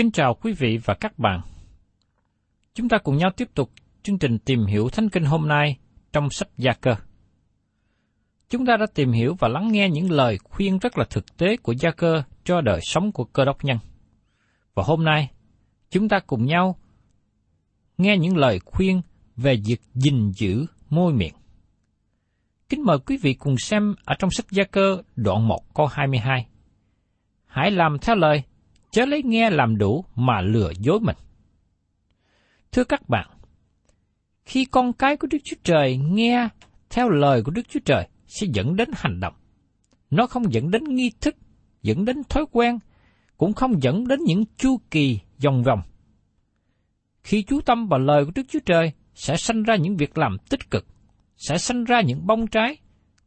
Kính chào quý vị và các bạn. Chúng ta cùng nhau tiếp tục chương trình tìm hiểu Thánh Kinh hôm nay trong sách Gia Cơ. Chúng ta đã tìm hiểu và lắng nghe những lời khuyên rất là thực tế của Gia Cơ cho đời sống của cơ đốc nhân. Và hôm nay, chúng ta cùng nhau nghe những lời khuyên về việc gìn giữ môi miệng. Kính mời quý vị cùng xem ở trong sách Gia Cơ đoạn 1 câu 22. Hãy làm theo lời, chớ lấy nghe làm đủ mà lừa dối mình. Thưa các bạn, khi con cái của Đức Chúa Trời nghe theo lời của Đức Chúa Trời sẽ dẫn đến hành động. Nó không dẫn đến nghi thức, dẫn đến thói quen, cũng không dẫn đến những chu kỳ vòng vòng. Khi chú tâm vào lời của Đức Chúa Trời sẽ sanh ra những việc làm tích cực, sẽ sanh ra những bông trái,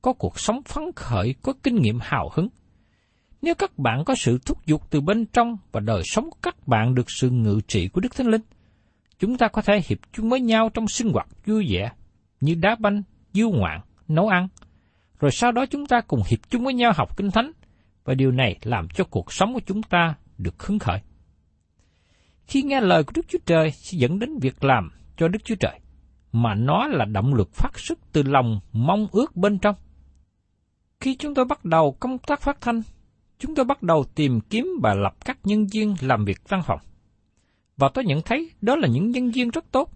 có cuộc sống phấn khởi, có kinh nghiệm hào hứng. Nếu các bạn có sự thúc giục từ bên trong và đời sống của các bạn được sự ngự trị của Đức Thánh Linh, chúng ta có thể hiệp chung với nhau trong sinh hoạt vui vẻ, như đá banh, du ngoạn, nấu ăn. Rồi sau đó chúng ta cùng hiệp chung với nhau học kinh thánh, và điều này làm cho cuộc sống của chúng ta được hứng khởi. Khi nghe lời của Đức Chúa Trời sẽ dẫn đến việc làm cho Đức Chúa Trời, mà nó là động lực phát xuất từ lòng mong ước bên trong. Khi chúng tôi bắt đầu công tác phát thanh, chúng tôi bắt đầu tìm kiếm và lập các nhân viên làm việc văn phòng. Và tôi nhận thấy đó là những nhân viên rất tốt.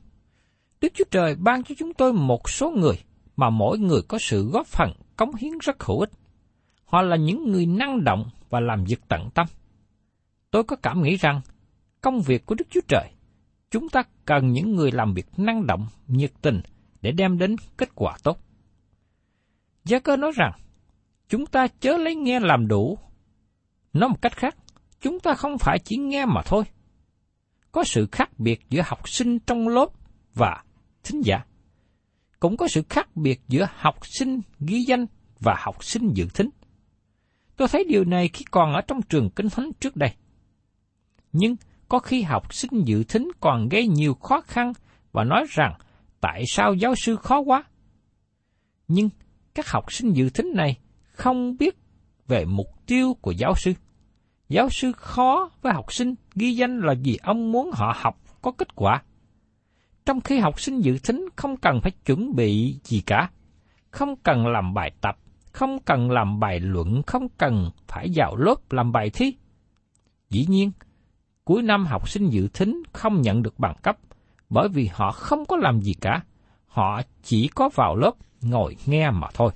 Đức Chúa Trời ban cho chúng tôi một số người mà mỗi người có sự góp phần cống hiến rất hữu ích. Họ là những người năng động và làm việc tận tâm. Tôi có cảm nghĩ rằng công việc của Đức Chúa Trời, chúng ta cần những người làm việc năng động, nhiệt tình để đem đến kết quả tốt. Gia cơ nói rằng, chúng ta chớ lấy nghe làm đủ. Nói một cách khác, chúng ta không phải chỉ nghe mà thôi. Có sự khác biệt giữa học sinh trong lớp và thính giả. Cũng có sự khác biệt giữa học sinh ghi danh và học sinh dự thính. Tôi thấy điều này khi còn ở trong trường kinh thánh trước đây. Nhưng có khi học sinh dự thính còn gây nhiều khó khăn và nói rằng tại sao giáo sư khó quá. Nhưng các học sinh dự thính này không biết về mục tiêu của giáo sư. Giáo sư khó với học sinh ghi danh là vì ông muốn họ học có kết quả. Trong khi học sinh dự tính không cần phải chuẩn bị gì cả, không cần làm bài tập, không cần làm bài luận, không cần phải vào lớp làm bài thi. Dĩ nhiên, Cuối năm học sinh dự thính không nhận được bằng cấp bởi vì họ không có làm gì cả. Họ chỉ có vào lớp ngồi nghe mà thôi.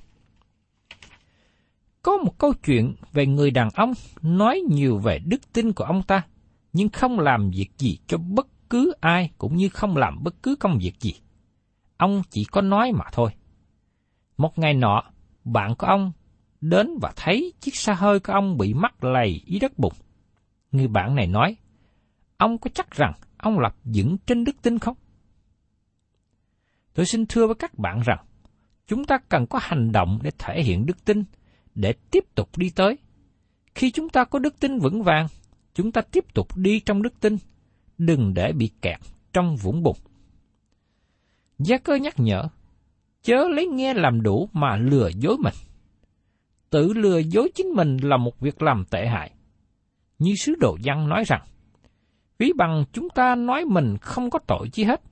Một câu chuyện về người đàn ông nói nhiều về đức tin của ông ta, nhưng không làm việc gì cho bất cứ ai cũng như không làm bất cứ công việc gì. Ông chỉ có nói mà thôi. Một ngày nọ, bạn của ông đến và thấy chiếc xe hơi của ông bị mắc lầy dưới đất bùn. Người bạn này nói, ông có chắc rằng ông lập vững trên đức tin không? Tôi xin thưa với các bạn rằng, chúng ta cần có hành động để thể hiện đức tin, để tiếp tục đi tới. Khi chúng ta có đức tin vững vàng, chúng ta tiếp tục đi trong đức tin, đừng để bị kẹt trong vũng bùn. Gia cơ nhắc nhở, chớ lấy nghe làm đủ mà lừa dối mình. Tự lừa dối chính mình là một việc làm tệ hại. Như sứ đồ văn nói rằng, ví bằng chúng ta nói mình không có tội chi hết,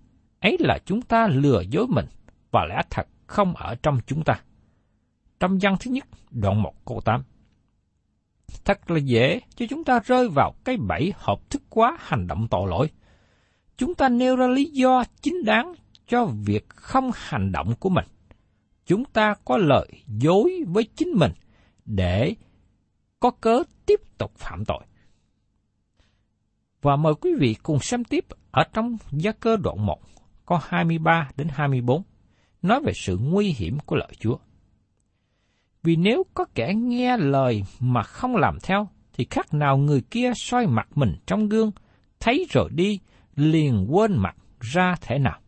ấy là chúng ta lừa dối mình và lẽ thật không ở trong chúng ta. Trong văn thứ nhất, đoạn 1 câu 8. Thật là dễ cho chúng ta rơi vào cái bẫy hợp thức quá hành động tội lỗi. Chúng ta nêu ra lý do chính đáng cho việc không hành động của mình. Chúng ta có lời dối với chính mình để có cớ tiếp tục phạm tội. Và mời quý vị cùng xem tiếp ở trong gia cơ đoạn 1, có 23 đến 24, nói về sự nguy hiểm của lợi Chúa. Vì nếu có kẻ nghe lời mà không làm theo, thì khác nào người kia soi mặt mình trong gương, thấy rồi đi, liền quên mặt ra thể nào.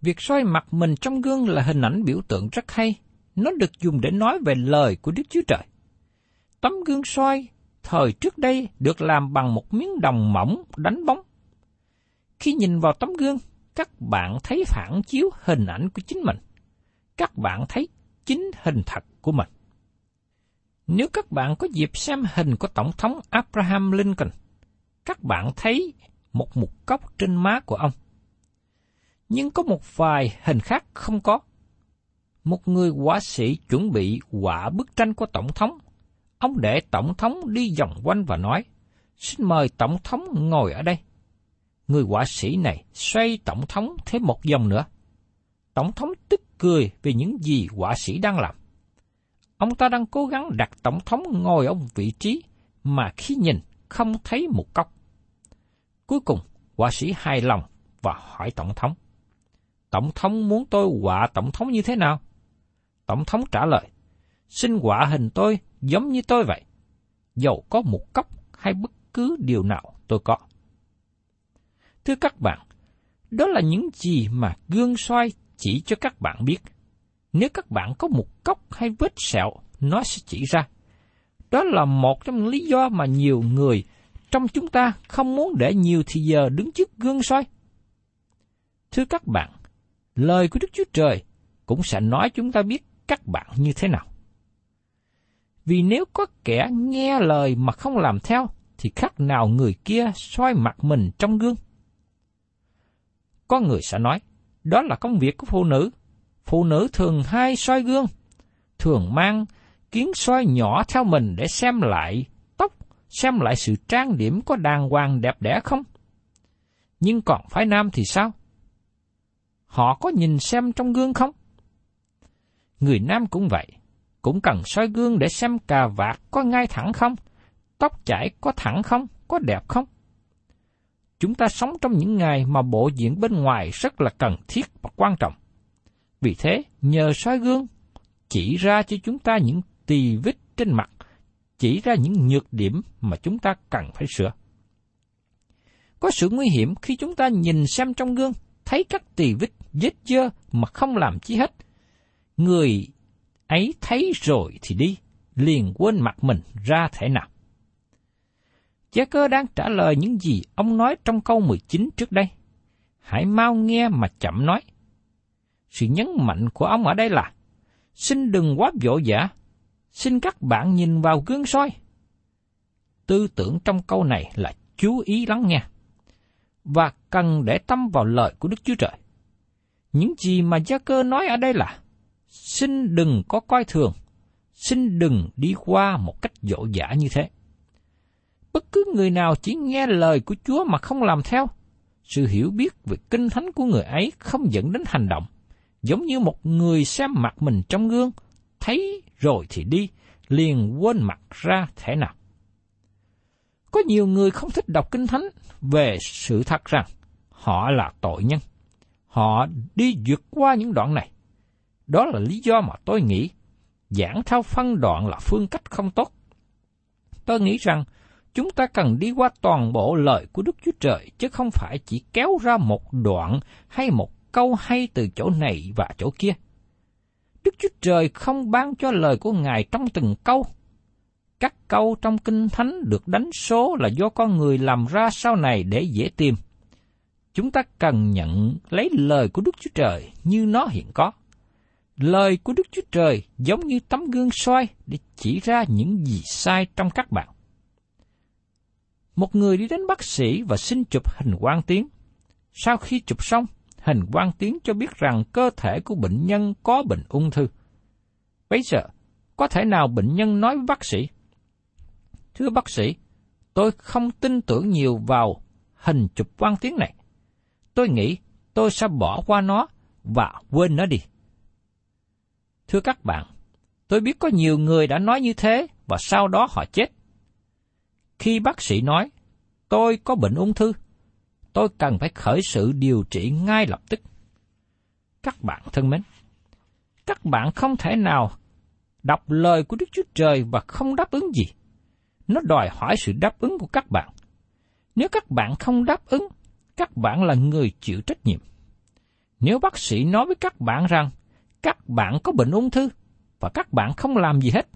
Việc soi mặt mình trong gương là hình ảnh biểu tượng rất hay, nó được dùng để nói về lời của Đức Chúa Trời. Tấm gương soi thời trước đây được làm bằng một miếng đồng mỏng đánh bóng. Khi nhìn vào tấm gương, các bạn thấy phản chiếu hình ảnh của chính mình. Các bạn thấy chính hình thật của mình. Nếu các bạn có dịp xem hình của Tổng thống Abraham Lincoln, các bạn thấy một mục cốc trên má của ông. Nhưng có một vài hình khác không có. Một người họa sĩ chuẩn bị họa bức tranh của Tổng thống. Ông để Tổng thống đi vòng quanh và nói, xin mời Tổng thống ngồi ở đây. Người họa sĩ này xoay Tổng thống thêm một vòng nữa. Tổng thống tức cười về những gì họa sĩ đang làm. Ông ta đang cố gắng đặt Tổng thống ngồi ở vị trí mà khi nhìn không thấy một cốc. Cuối cùng, họa sĩ hài lòng và hỏi Tổng thống. Tổng thống muốn tôi họa Tổng thống như thế nào? Tổng thống trả lời, xin họa hình tôi giống như tôi vậy, dầu có một cốc hay bất cứ điều nào tôi có. Thưa các bạn, đó là những gì mà gương soi chỉ cho các bạn biết. Nếu các bạn có một cốc hay vết sẹo, nó sẽ chỉ ra. Đó là một trong những lý do mà nhiều người trong chúng ta không muốn để nhiều thì giờ đứng trước gương soi. Thưa các bạn, lời của Đức Chúa Trời cũng sẽ nói chúng ta biết các bạn như thế nào. Vì nếu có kẻ nghe lời mà không làm theo, thì khác nào người kia soi mặt mình trong gương. Có người sẽ nói, đó là công việc của phụ nữ. Phụ nữ thường hay soi gương, thường mang kiến soi nhỏ theo mình để xem lại tóc, xem lại sự trang điểm có đàng hoàng đẹp đẽ không. Nhưng còn phái nam thì sao? Họ có nhìn xem trong gương không? Người nam cũng vậy, cũng cần soi gương để xem cà vạt có ngay thẳng không, tóc chảy có thẳng không, có đẹp không. Chúng ta sống trong những ngày mà bộ diện bên ngoài rất là cần thiết và quan trọng. Vì thế, nhờ soi gương, chỉ ra cho chúng ta những tì vết trên mặt, chỉ ra những nhược điểm mà chúng ta cần phải sửa. Có sự nguy hiểm khi chúng ta nhìn xem trong gương, thấy các tì vết vết dơ mà không làm chi hết. Người ấy thấy rồi thì đi, liền quên mặt mình ra thể nào. Gia cơ đang trả lời những gì ông nói trong câu 19 trước đây. Hãy mau nghe mà chậm nói. Sự nhấn mạnh của ông ở đây là, xin đừng quá vội vã, xin các bạn nhìn vào gương soi. Tư tưởng trong câu này là chú ý lắng nghe, và cần để tâm vào lời của Đức Chúa Trời. Những gì mà Gia cơ nói ở đây là, xin đừng có coi thường, xin đừng đi qua một cách dỗ dã như thế. Bất cứ người nào chỉ nghe lời của Chúa mà không làm theo, sự hiểu biết về kinh thánh của người ấy không dẫn đến hành động, giống như một người xem mặt mình trong gương, thấy rồi thì đi, liền quên mặt ra thể nào. Có nhiều người không thích đọc kinh thánh về sự thật rằng họ là tội nhân. Họ đi vượt qua những đoạn này. Đó là lý do mà tôi nghĩ giảng theo phân đoạn là phương cách không tốt. Tôi nghĩ rằng chúng ta cần đi qua toàn bộ lời của Đức Chúa Trời, chứ không phải chỉ kéo ra một đoạn hay một câu hay từ chỗ này và chỗ kia. Đức Chúa Trời không ban cho lời của Ngài trong từng câu. Các câu trong Kinh Thánh được đánh số là do con người làm ra sau này để dễ tìm. Chúng ta cần nhận lấy lời của Đức Chúa Trời như nó hiện có. Lời của Đức Chúa Trời giống như tấm gương soi để chỉ ra những gì sai trong các bạn. Một người đi đến bác sĩ và xin chụp hình quang tuyến. Sau khi chụp xong, hình quang tuyến cho biết rằng cơ thể của bệnh nhân có bệnh ung thư. Bây giờ, có thể nào bệnh nhân nói với bác sĩ, Thưa bác sĩ, tôi không tin tưởng nhiều vào hình chụp quang tuyến này. Tôi nghĩ tôi sẽ bỏ qua nó và quên nó đi. Thưa các bạn, tôi biết có nhiều người đã nói như thế và sau đó họ chết. Khi bác sĩ nói, tôi có bệnh ung thư, tôi cần phải khởi sự điều trị ngay lập tức. Các bạn thân mến, các bạn không thể nào đọc lời của Đức Chúa Trời và không đáp ứng gì. Nó đòi hỏi sự đáp ứng của các bạn. Nếu các bạn không đáp ứng, các bạn là người chịu trách nhiệm. Nếu bác sĩ nói với các bạn rằng các bạn có bệnh ung thư và các bạn không làm gì hết,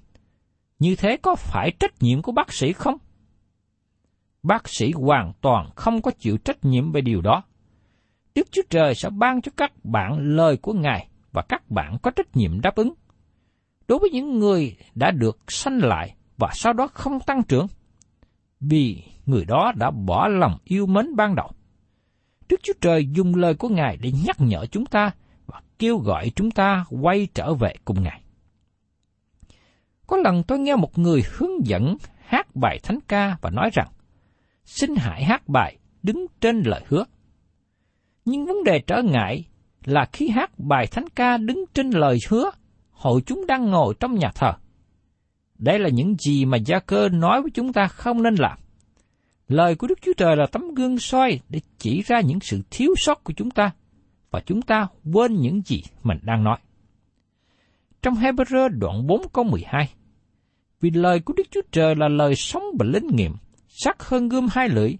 như thế có phải trách nhiệm của bác sĩ không? Bác sĩ hoàn toàn không có chịu trách nhiệm về điều đó. Đức Chúa Trời sẽ ban cho các bạn lời của Ngài và các bạn có trách nhiệm đáp ứng. Đối với những người đã được sanh lại và sau đó không tăng trưởng, vì người đó đã bỏ lòng yêu mến ban đầu. Đức Chúa Trời dùng lời của Ngài để nhắc nhở chúng ta và kêu gọi chúng ta quay trở về cùng Ngài. Có lần tôi nghe một người hướng dẫn hát bài thánh ca và nói rằng, xin hãy hát bài đứng trên lời hứa. Nhưng vấn đề trở ngại là khi hát bài thánh ca đứng trên lời hứa, hội chúng đang ngồi trong nhà thờ. Đây là những gì mà Gia Cơ nói với chúng ta không nên làm. Lời của Đức Chúa Trời là tấm gương soi để chỉ ra những sự thiếu sót của chúng ta, và chúng ta quên những gì mình đang nói. Trong Hebrew đoạn 4 câu 12, Vì lời của Đức Chúa Trời là lời sống và linh nghiệm, sắc hơn gươm hai lưỡi,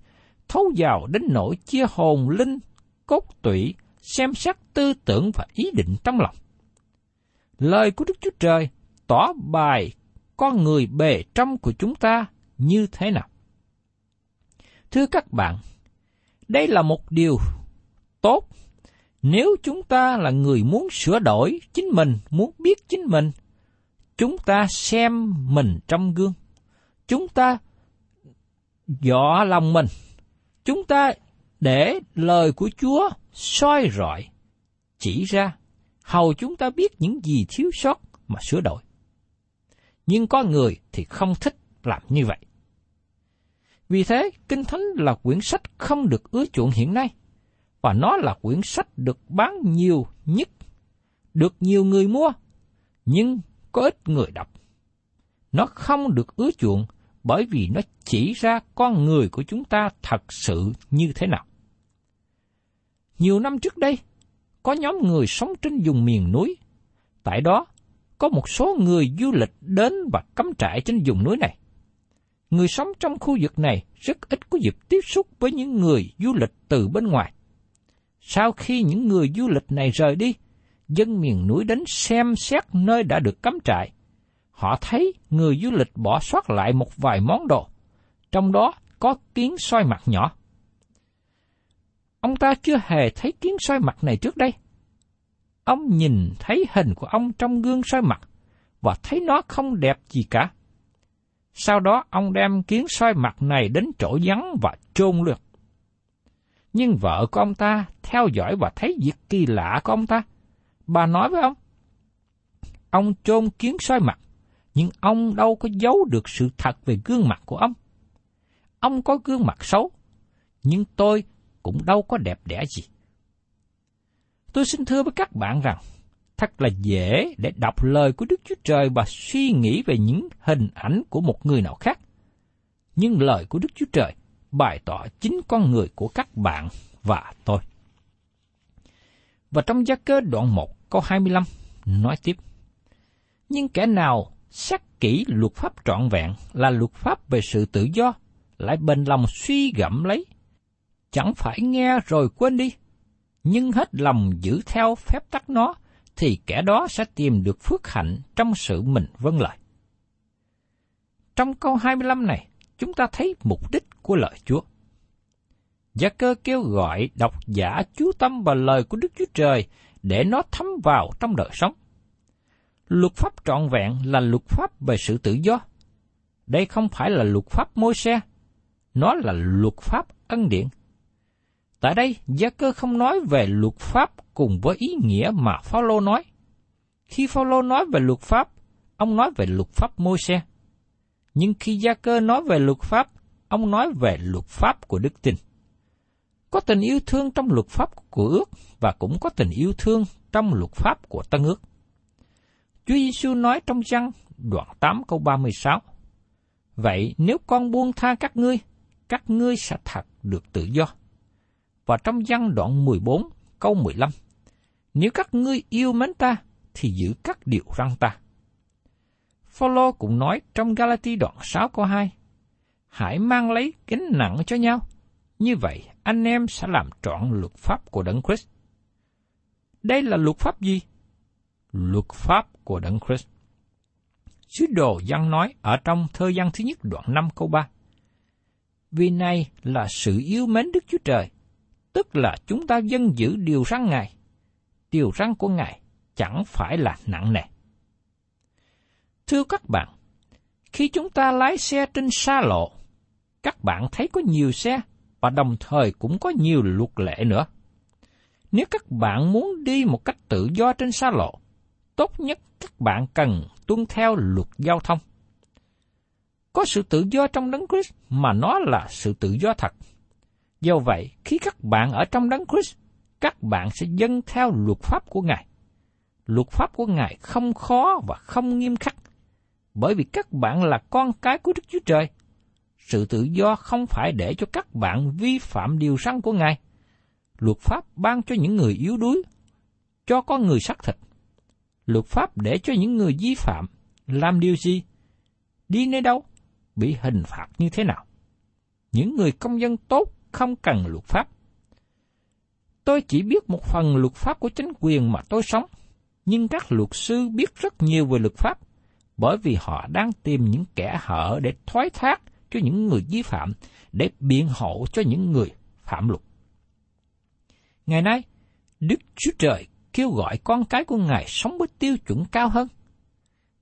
thấu vào đến nỗi chia hồn linh, cốt tủy, xem xét tư tưởng và ý định trong lòng. Lời của Đức Chúa Trời tỏ bài con người bề trong của chúng ta như thế nào. Thưa các bạn, đây là một điều tốt nếu chúng ta là người muốn sửa đổi chính mình, muốn biết chính mình, chúng ta xem mình trong gương. Chúng ta dọ lòng mình. Chúng ta để lời của Chúa soi rọi, chỉ ra, hầu chúng ta biết những gì thiếu sót mà sửa đổi. Nhưng có người thì không thích làm như vậy. Vì thế, Kinh Thánh là quyển sách không được ưa chuộng hiện nay, và nó là quyển sách được bán nhiều nhất, được nhiều người mua, nhưng có ít người đọc. Nó không được ưa chuộng bởi vì nó chỉ ra con người của chúng ta thật sự như thế nào. Nhiều năm trước đây, có nhóm người sống trên vùng miền núi. Tại đó, có một số người du lịch đến và cắm trại trên vùng núi này. Người sống trong khu vực này rất ít có dịp tiếp xúc với những người du lịch từ bên ngoài. Sau khi những người du lịch này rời đi, dân miền núi đến xem xét nơi đã được cắm trại họ thấy người du lịch bỏ sót lại một vài món đồ, trong đó có kiến soi mặt nhỏ. Ông ta chưa hề thấy kiến soi mặt này trước đây. Ông nhìn thấy hình của ông trong gương soi mặt và thấy nó không đẹp gì cả. Sau đó ông đem kiến soi mặt này đến chỗ vắng và chôn lượt Nhưng vợ của ông ta theo dõi và thấy việc kỳ lạ của ông ta. Bà nói với ông, ông chôn kiến soi mặt nhưng ông đâu có giấu được sự thật về gương mặt của ông. ông có gương mặt xấu, nhưng tôi cũng đâu có đẹp đẽ gì. Tôi xin thưa với các bạn rằng, thật là dễ để đọc lời của Đức Chúa Trời và suy nghĩ về những hình ảnh của một người nào khác. Nhưng lời của Đức Chúa Trời bày tỏ chính con người của các bạn và tôi. Và trong gia cơ đoạn 1 câu 25 nói tiếp. Nhưng kẻ nào xét kỹ luật pháp trọn vẹn là luật pháp về sự tự do, lại bền lòng suy gẫm lấy. Chẳng phải nghe rồi quên đi, nhưng hết lòng giữ theo phép tắc nó, thì kẻ đó sẽ tìm được phước hạnh trong sự mình vâng lời. Trong câu 25 này, chúng ta thấy mục đích của lời Chúa. Gia cơ kêu gọi độc giả chú tâm vào lời của Đức Chúa Trời để nó thấm vào trong đời sống. Luật pháp trọn vẹn là luật pháp về sự tự do. Đây không phải là luật pháp môi xe, nó là luật pháp ân điển. Tại đây, Gia cơ không nói về luật pháp cùng với ý nghĩa mà Phaolô nói. Khi Phaolô nói về luật pháp, ông nói về luật pháp môi xe. Nhưng khi Gia cơ nói về luật pháp, ông nói về luật pháp của đức tin. Có tình yêu thương trong luật pháp của ước và cũng có tình yêu thương trong luật pháp của Tân ước. Chúa Giêsu nói trong răng đoạn 8 câu 36. Vậy nếu con buông tha các ngươi, các ngươi sẽ thật được tự do. Và trong văn đoạn 14 câu 15. Nếu các ngươi yêu mến ta, thì giữ các điều răn ta. Phaolô cũng nói trong Galati đoạn 6 câu 2. Hãy mang lấy gánh nặng cho nhau. Như vậy, anh em sẽ làm trọn luật pháp của Đấng Christ. Đây là luật pháp gì? Luật pháp của Đấng Christ. Sứ đồ văn nói ở trong thơ văn thứ nhất đoạn 5 câu 3. Vì này là sự yêu mến Đức Chúa Trời, tức là chúng ta dân giữ điều răn Ngài. Điều răn của Ngài chẳng phải là nặng nề. Thưa các bạn, khi chúng ta lái xe trên xa lộ, các bạn thấy có nhiều xe và đồng thời cũng có nhiều luật lệ nữa. Nếu các bạn muốn đi một cách tự do trên xa lộ, tốt nhất các bạn cần tuân theo luật giao thông. Có sự tự do trong đấng Christ mà nó là sự tự do thật. Do vậy, khi các bạn ở trong đấng Christ, các bạn sẽ dâng theo luật pháp của Ngài. Luật pháp của Ngài không khó và không nghiêm khắc, bởi vì các bạn là con cái của Đức Chúa Trời. Sự tự do không phải để cho các bạn vi phạm điều răn của Ngài. Luật pháp ban cho những người yếu đuối, cho con người xác thịt. Luật pháp để cho những người vi phạm làm điều gì? Đi nơi đâu? Bị hình phạt như thế nào? Những người công dân tốt không cần luật pháp. Tôi chỉ biết một phần luật pháp của chính quyền mà tôi sống, nhưng các luật sư biết rất nhiều về luật pháp, bởi vì họ đang tìm những kẻ hở để thoái thác cho những người vi phạm, để biện hộ cho những người phạm luật. Ngày nay, Đức Chúa Trời kêu gọi con cái của Ngài sống với tiêu chuẩn cao hơn.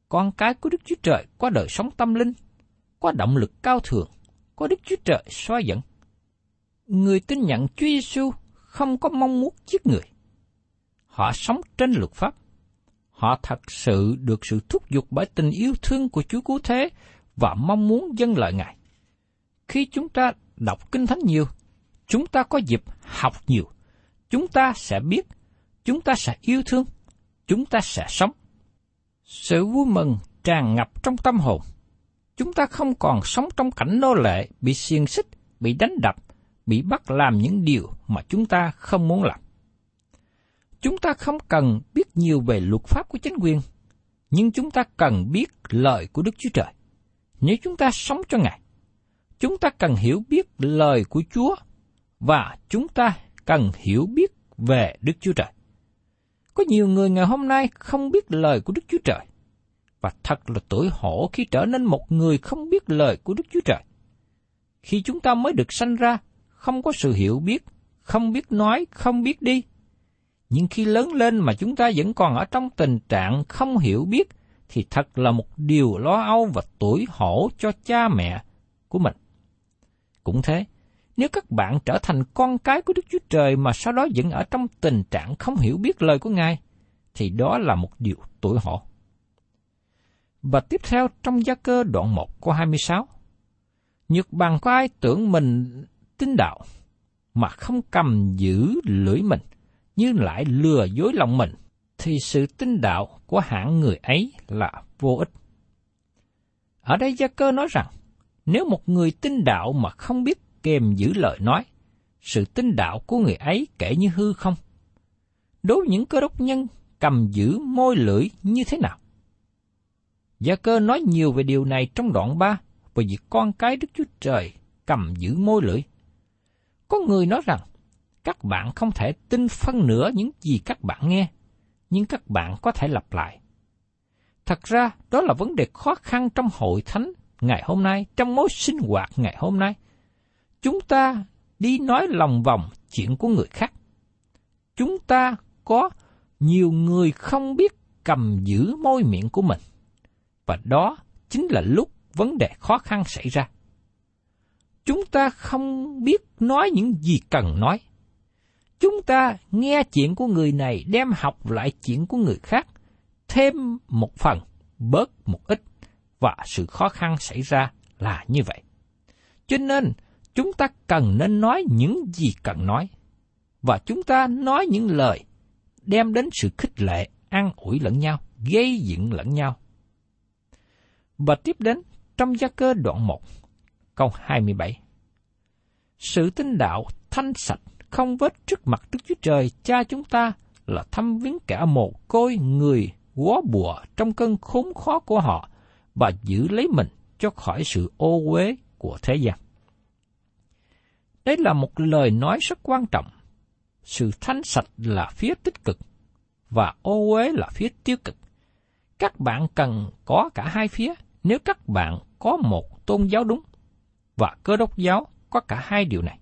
Con cái của Đức Chúa Trời có đời sống tâm linh, có động lực cao thượng, có Đức Chúa Trời soi dẫn. Người tin nhận Chúa Giêsu không có mong muốn giết người. Họ sống trên luật pháp. Họ thật sự được sự thúc giục bởi tình yêu thương của Chúa Cứu Thế và mong muốn dân lợi Ngài. Khi chúng ta đọc Kinh Thánh nhiều, chúng ta có dịp học nhiều, chúng ta sẽ biết, chúng ta sẽ yêu thương, chúng ta sẽ sống. Sự vui mừng tràn ngập trong tâm hồn. Chúng ta không còn sống trong cảnh nô lệ, bị xiềng xích, bị đánh đập, bị bắt làm những điều mà chúng ta không muốn làm. Chúng ta không cần biết nhiều về luật pháp của chính quyền, nhưng chúng ta cần biết lời của Đức Chúa Trời. Nếu chúng ta sống cho Ngài, chúng ta cần hiểu biết lời của Chúa và chúng ta cần hiểu biết về Đức Chúa Trời. Có nhiều người ngày hôm nay không biết lời của Đức Chúa Trời, và thật là tuổi hổ khi trở nên một người không biết lời của Đức Chúa Trời. Khi chúng ta mới được sanh ra, không có sự hiểu biết, không biết nói, không biết đi. Nhưng khi lớn lên mà chúng ta vẫn còn ở trong tình trạng không hiểu biết, thì thật là một điều lo âu và tuổi hổ cho cha mẹ của mình. Cũng thế, nếu các bạn trở thành con cái của Đức Chúa Trời mà sau đó vẫn ở trong tình trạng không hiểu biết lời của Ngài, thì đó là một điều tuổi hổ. Và tiếp theo trong gia cơ đoạn 1 câu 26. Nhược bằng có ai tưởng mình tin đạo, mà không cầm giữ lưỡi mình, nhưng lại lừa dối lòng mình, thì sự tin đạo của hạng người ấy là vô ích. Ở đây Gia Cơ nói rằng, nếu một người tin đạo mà không biết kèm giữ lời nói, sự tin đạo của người ấy kể như hư không. Đối với những cơ đốc nhân cầm giữ môi lưỡi như thế nào? Gia cơ nói nhiều về điều này trong đoạn 3 về việc con cái Đức Chúa Trời cầm giữ môi lưỡi. Có người nói rằng, các bạn không thể tin phân nửa những gì các bạn nghe, nhưng các bạn có thể lặp lại. Thật ra, đó là vấn đề khó khăn trong hội thánh ngày hôm nay, trong mối sinh hoạt ngày hôm nay. Chúng ta đi nói lòng vòng chuyện của người khác. Chúng ta có nhiều người không biết cầm giữ môi miệng của mình. Và đó chính là lúc vấn đề khó khăn xảy ra. Chúng ta không biết nói những gì cần nói. Chúng ta nghe chuyện của người này đem học lại chuyện của người khác, thêm một phần, bớt một ít, và sự khó khăn xảy ra là như vậy. Cho nên, chúng ta cần nên nói những gì cần nói, và chúng ta nói những lời đem đến sự khích lệ, an ủi lẫn nhau, gây dựng lẫn nhau. Và tiếp đến trong gia cơ đoạn 1, câu 27. Sự tinh đạo thanh sạch, không vết trước mặt Đức Chúa Trời cha chúng ta là thăm viếng cả mồ côi người quá bùa trong cơn khốn khó của họ và giữ lấy mình cho khỏi sự ô uế của thế gian. Đây là một lời nói rất quan trọng. Sự thanh sạch là phía tích cực, và ô uế là phía tiêu cực. Các bạn cần có cả hai phía nếu các bạn có một tôn giáo đúng, và cơ đốc giáo có cả hai điều này.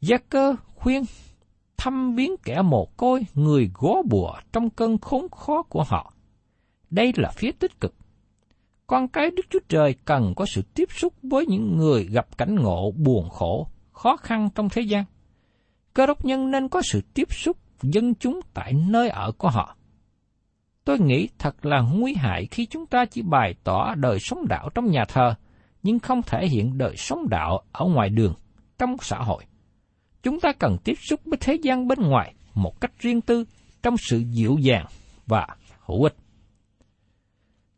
Gia cơ khuyên thăm viếng kẻ mồ côi người gó bùa trong cơn khốn khó của họ. Đây là phía tích cực. Con cái Đức Chúa Trời cần có sự tiếp xúc với những người gặp cảnh ngộ buồn khổ, khó khăn trong thế gian. Cơ đốc nhân nên có sự tiếp xúc dân chúng tại nơi ở của họ. Tôi nghĩ thật là nguy hại khi chúng ta chỉ bày tỏ đời sống đạo trong nhà thờ, nhưng không thể hiện đời sống đạo ở ngoài đường, trong xã hội. Chúng ta cần tiếp xúc với thế gian bên ngoài một cách riêng tư, trong sự dịu dàng và hữu ích.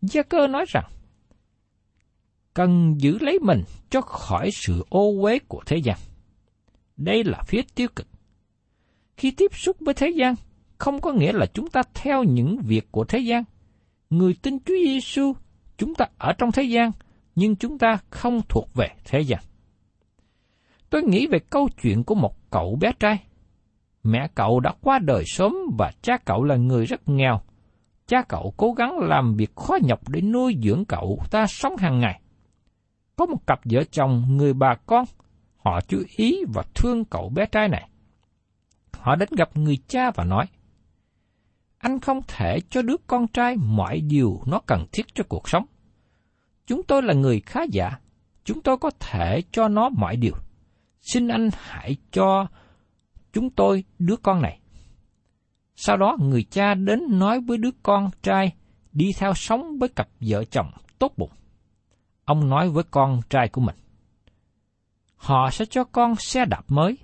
Gia cơ nói rằng, cần giữ lấy mình cho khỏi sự ô uế của thế gian. Đây là phía tiêu cực. Khi tiếp xúc với thế gian, không có nghĩa là chúng ta theo những việc của thế gian. Người tin Chúa Giêsu, chúng ta ở trong thế gian, nhưng chúng ta không thuộc về thế gian. Tôi nghĩ về câu chuyện của một cậu bé trai. Mẹ cậu đã qua đời sớm và cha cậu là người rất nghèo. Cha cậu cố gắng làm việc khó nhọc để nuôi dưỡng cậu ta sống hàng ngày. Có một cặp vợ chồng người bà con, họ chú ý và thương cậu bé trai này. Họ đến gặp người cha và nói, anh không thể cho đứa con trai mọi điều nó cần thiết cho cuộc sống. Chúng tôi là người khá giả, chúng tôi có thể cho nó mọi điều. Xin anh hãy cho chúng tôi đứa con này. Sau đó người cha đến nói với đứa con trai đi theo sống với cặp vợ chồng tốt bụng. Ông nói với con trai của mình. Họ sẽ cho con xe đạp mới,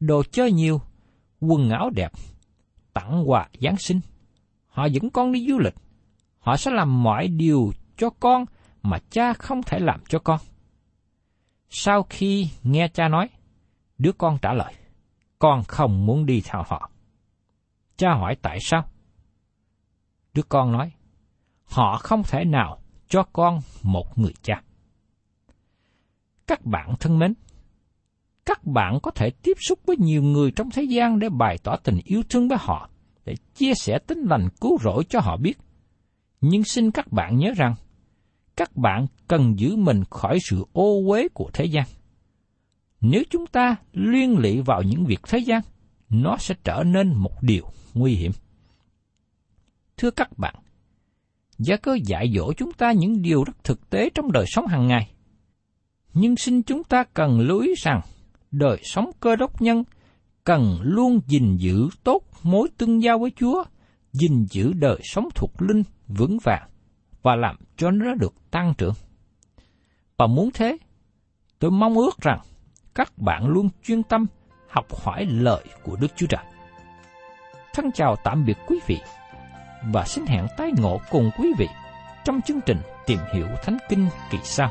đồ chơi nhiều, quần áo đẹp, tặng quà Giáng sinh. Họ dẫn con đi du lịch. Họ sẽ làm mọi điều cho con mà cha không thể làm cho con. Sau khi nghe cha nói, đứa con trả lời, con không muốn đi theo họ. Cha hỏi tại sao? Đứa con nói, họ không thể nào cho con một người cha. Các bạn thân mến, các bạn có thể tiếp xúc với nhiều người trong thế gian để bày tỏ tình yêu thương với họ, để chia sẻ tính lành cứu rỗi cho họ biết. Nhưng xin các bạn nhớ rằng, các bạn cần giữ mình khỏi sự ô uế của thế gian. Nếu chúng ta liên lụy vào những việc thế gian, nó sẽ trở nên một điều nguy hiểm. Thưa các bạn, Gia cơ dạy dỗ chúng ta những điều rất thực tế trong đời sống hàng ngày. Nhưng xin chúng ta cần lưu ý rằng đời sống cơ đốc nhân cần luôn gìn giữ tốt mối tương giao với Chúa, gìn giữ đời sống thuộc linh vững vàng và làm cho nó được tăng trưởng. Và muốn thế, Tôi mong ước rằng các bạn luôn chuyên tâm học hỏi lời của Đức Chúa Trời. Thân chào tạm biệt quý vị và xin hẹn tái ngộ cùng quý vị trong chương trình Tìm hiểu Thánh Kinh kỳ sau.